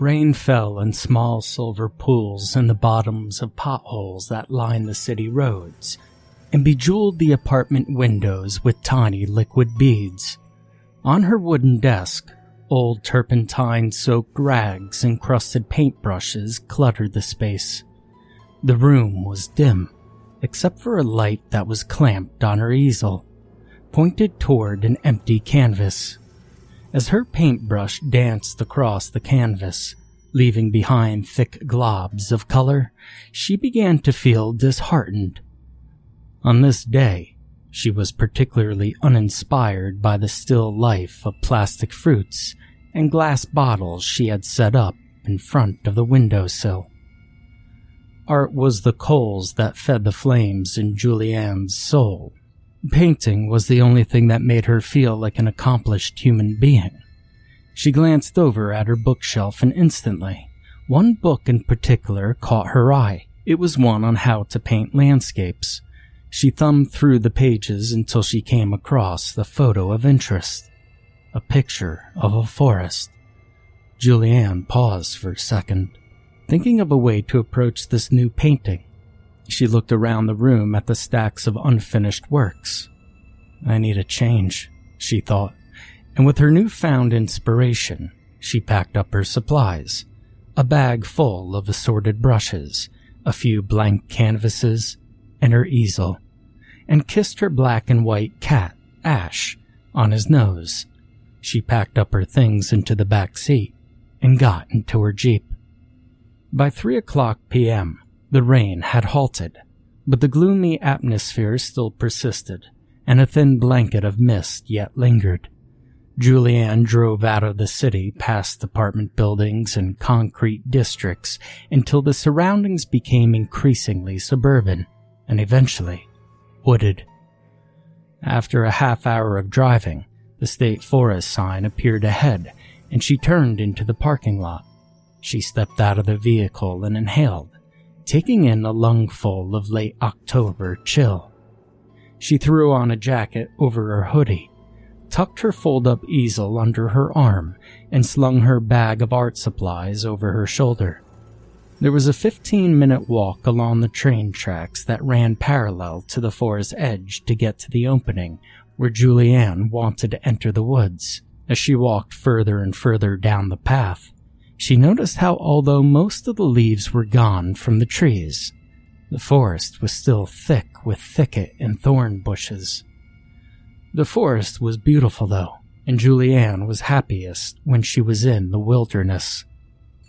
Rain fell in small silver pools in the bottoms of potholes that lined the city roads and bejeweled the apartment windows with tiny liquid beads. On her wooden desk, old turpentine soaked rags and crusted paintbrushes cluttered the space. The room was dim, except for a light that was clamped on her easel, pointed toward an empty canvas. As her paintbrush danced across the canvas, leaving behind thick globs of color, she began to feel disheartened. On this day, she was particularly uninspired by the still life of plastic fruits and glass bottles she had set up in front of the windowsill. Art was the coals that fed the flames in Julianne's soul. Painting was the only thing that made her feel like an accomplished human being. She glanced over at her bookshelf and instantly, one book in particular caught her eye. It was one on how to paint landscapes. She thumbed through the pages until she came across the photo of interest a picture of a forest. Julianne paused for a second, thinking of a way to approach this new painting. She looked around the room at the stacks of unfinished works. I need a change, she thought, and with her newfound inspiration, she packed up her supplies a bag full of assorted brushes, a few blank canvases, and her easel, and kissed her black and white cat, Ash, on his nose. She packed up her things into the back seat and got into her Jeep. By three o'clock p.m., the rain had halted, but the gloomy atmosphere still persisted, and a thin blanket of mist yet lingered. Julianne drove out of the city past apartment buildings and concrete districts until the surroundings became increasingly suburban and eventually wooded. After a half hour of driving, the state forest sign appeared ahead and she turned into the parking lot. She stepped out of the vehicle and inhaled, taking in a lungful of late October chill. She threw on a jacket over her hoodie tucked her fold up easel under her arm, and slung her bag of art supplies over her shoulder. There was a 15 minute walk along the train tracks that ran parallel to the forest edge to get to the opening where Julianne wanted to enter the woods. As she walked further and further down the path, she noticed how, although most of the leaves were gone from the trees, the forest was still thick with thicket and thorn bushes. The forest was beautiful, though, and Julianne was happiest when she was in the wilderness,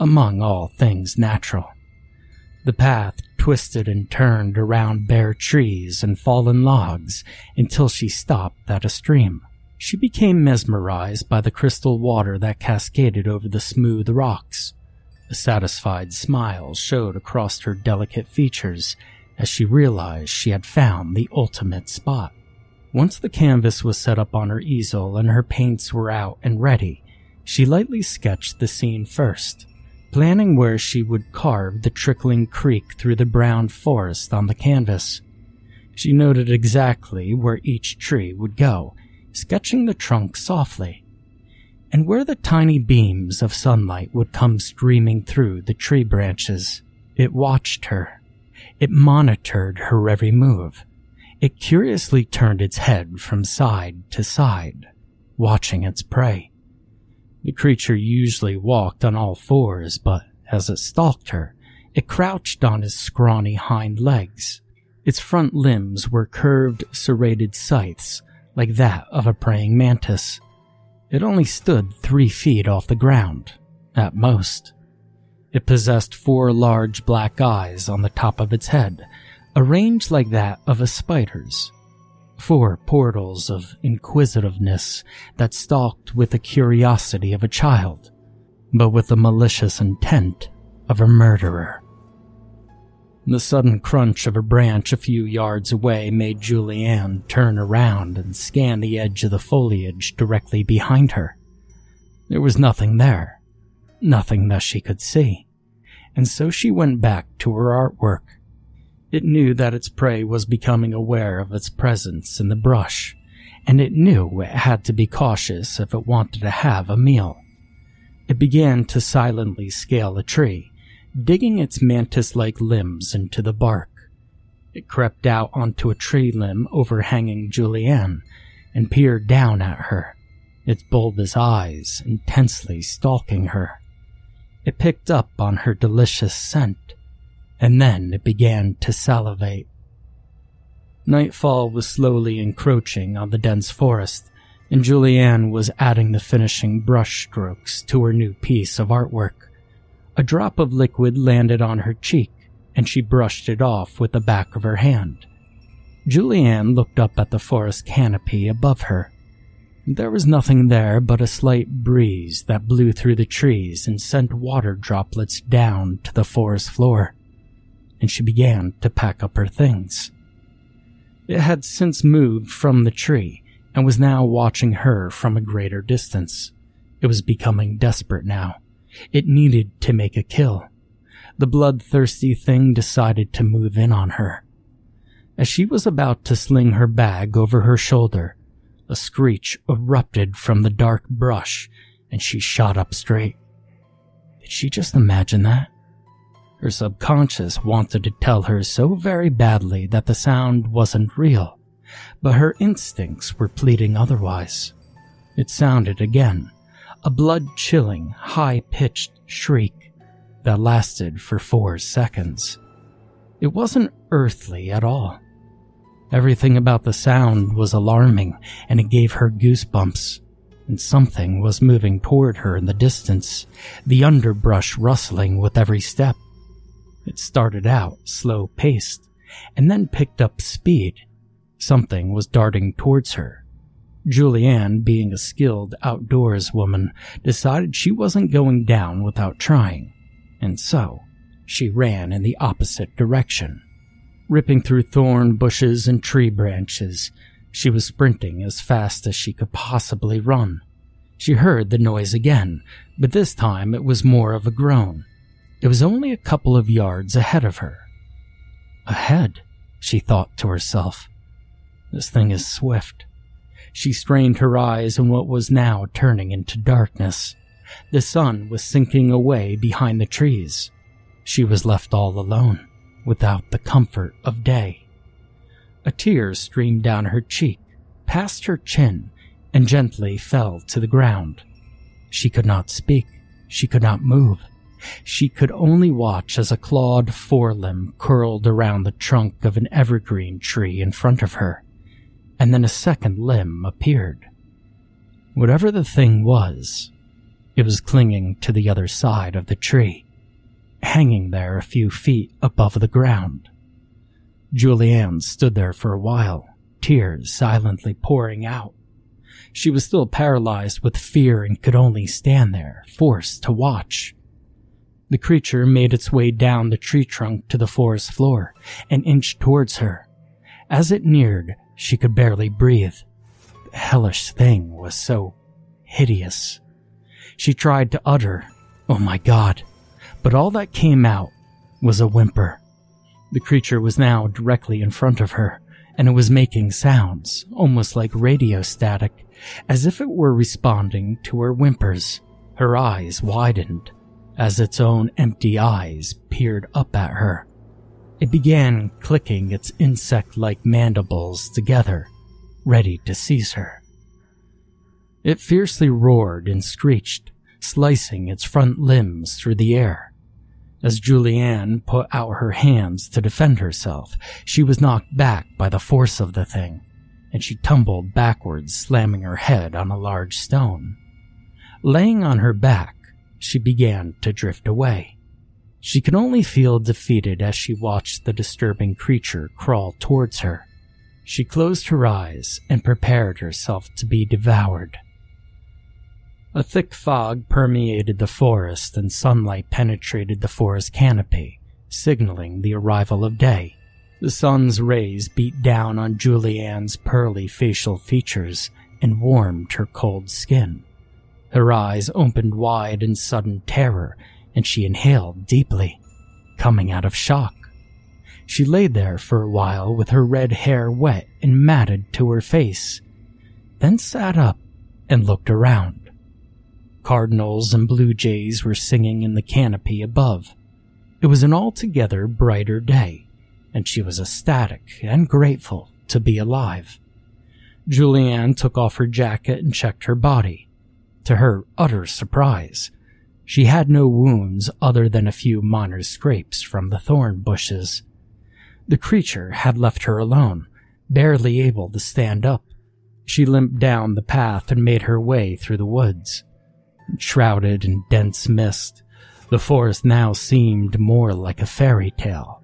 among all things natural. The path twisted and turned around bare trees and fallen logs until she stopped at a stream. She became mesmerized by the crystal water that cascaded over the smooth rocks. A satisfied smile showed across her delicate features as she realized she had found the ultimate spot. Once the canvas was set up on her easel and her paints were out and ready, she lightly sketched the scene first, planning where she would carve the trickling creek through the brown forest on the canvas. She noted exactly where each tree would go, sketching the trunk softly, and where the tiny beams of sunlight would come streaming through the tree branches. It watched her. It monitored her every move it curiously turned its head from side to side, watching its prey. The creature usually walked on all fours, but as it stalked her, it crouched on its scrawny hind legs. Its front limbs were curved, serrated scythes, like that of a praying mantis. It only stood three feet off the ground, at most. It possessed four large black eyes on the top of its head, arranged like that of a spider's. Four portals of inquisitiveness that stalked with the curiosity of a child, but with the malicious intent of a murderer. The sudden crunch of a branch a few yards away made Julianne turn around and scan the edge of the foliage directly behind her. There was nothing there, nothing that she could see, and so she went back to her artwork. It knew that its prey was becoming aware of its presence in the brush, and it knew it had to be cautious if it wanted to have a meal. It began to silently scale a tree, digging its mantis like limbs into the bark. It crept out onto a tree limb overhanging Julianne and peered down at her, its bulbous eyes intensely stalking her. It picked up on her delicious scent, and then it began to salivate. Nightfall was slowly encroaching on the dense forest, and Julianne was adding the finishing brush strokes to her new piece of artwork. A drop of liquid landed on her cheek, and she brushed it off with the back of her hand. Julianne looked up at the forest canopy above her. There was nothing there but a slight breeze that blew through the trees and sent water droplets down to the forest floor, and she began to pack up her things. It had since moved from the tree and was now watching her from a greater distance. It was becoming desperate now. It needed to make a kill. The bloodthirsty thing decided to move in on her. As she was about to sling her bag over her shoulder, a screech erupted from the dark brush and she shot up straight. Did she just imagine that? Her subconscious wanted to tell her so very badly that the sound wasn't real, but her instincts were pleading otherwise. It sounded again, a blood chilling, high pitched shriek that lasted for four seconds. It wasn't earthly at all. Everything about the sound was alarming, and it gave her goosebumps. And something was moving toward her in the distance, the underbrush rustling with every step. It started out slow paced, and then picked up speed. Something was darting towards her. Julianne, being a skilled outdoors woman, decided she wasn't going down without trying, and so she ran in the opposite direction ripping through thorn bushes and tree branches. She was sprinting as fast as she could possibly run. She heard the noise again, but this time it was more of a groan. It was only a couple of yards ahead of her. Ahead, she thought to herself. This thing is swift. She strained her eyes in what was now turning into darkness. The sun was sinking away behind the trees. She was left all alone without the comfort of day. A tear streamed down her cheek, past her chin, and gently fell to the ground. She could not speak. She could not move. She could only watch as a clawed forelimb curled around the trunk of an evergreen tree in front of her, and then a second limb appeared. Whatever the thing was, it was clinging to the other side of the tree hanging there a few feet above the ground. Julianne stood there for a while, tears silently pouring out. She was still paralyzed with fear and could only stand there, forced to watch. The creature made its way down the tree trunk to the forest floor and inched towards her. As it neared, she could barely breathe. The hellish thing was so hideous. She tried to utter, Oh my god, but all that came out was a whimper. The creature was now directly in front of her, and it was making sounds, almost like radio static, as if it were responding to her whimpers. Her eyes widened as its own empty eyes peered up at her. It began clicking its insect like mandibles together, ready to seize her. It fiercely roared and screeched, slicing its front limbs through the air. As Julianne put out her hands to defend herself, she was knocked back by the force of the thing, and she tumbled backwards, slamming her head on a large stone. Laying on her back, she began to drift away. She could only feel defeated as she watched the disturbing creature crawl towards her. She closed her eyes and prepared herself to be devoured. A thick fog permeated the forest and sunlight penetrated the forest canopy, signaling the arrival of day. The sun's rays beat down on Julianne's pearly facial features and warmed her cold skin. Her eyes opened wide in sudden terror, and she inhaled deeply, coming out of shock. She lay there for a while with her red hair wet and matted to her face, then sat up and looked around. Cardinals and blue jays were singing in the canopy above. It was an altogether brighter day, and she was ecstatic and grateful to be alive. Julianne took off her jacket and checked her body. To her utter surprise, she had no wounds other than a few minor scrapes from the thorn bushes. The creature had left her alone, barely able to stand up. She limped down the path and made her way through the woods. Shrouded in dense mist, the forest now seemed more like a fairy tale.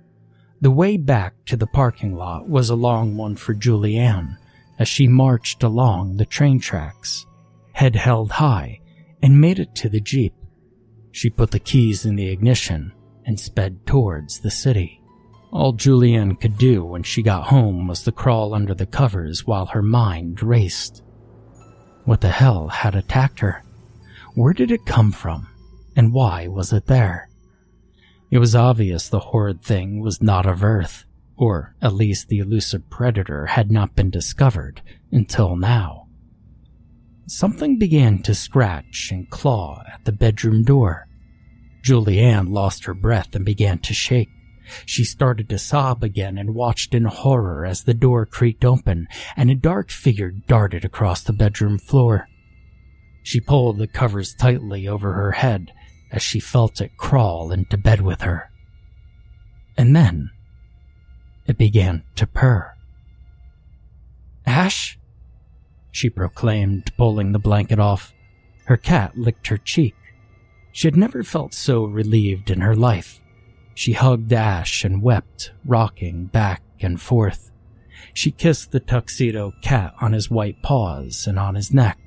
The way back to the parking lot was a long one for Julianne as she marched along the train tracks, head held high, and made it to the Jeep. She put the keys in the ignition and sped towards the city. All Julianne could do when she got home was to crawl under the covers while her mind raced. What the hell had attacked her? Where did it come from? and why was it there? It was obvious the horrid thing was not of Earth, or at least the elusive predator had not been discovered until now. Something began to scratch and claw at the bedroom door. Julianne lost her breath and began to shake. She started to sob again and watched in horror as the door creaked open and a dark figure darted across the bedroom floor. She pulled the covers tightly over her head as she felt it crawl into bed with her. And then it began to purr. Ash? She proclaimed, pulling the blanket off. Her cat licked her cheek. She had never felt so relieved in her life. She hugged Ash and wept, rocking back and forth. She kissed the tuxedo cat on his white paws and on his neck.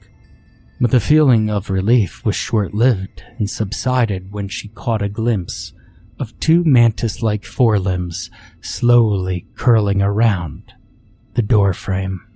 But the feeling of relief was short lived and subsided when she caught a glimpse of two mantis like forelimbs slowly curling around the doorframe.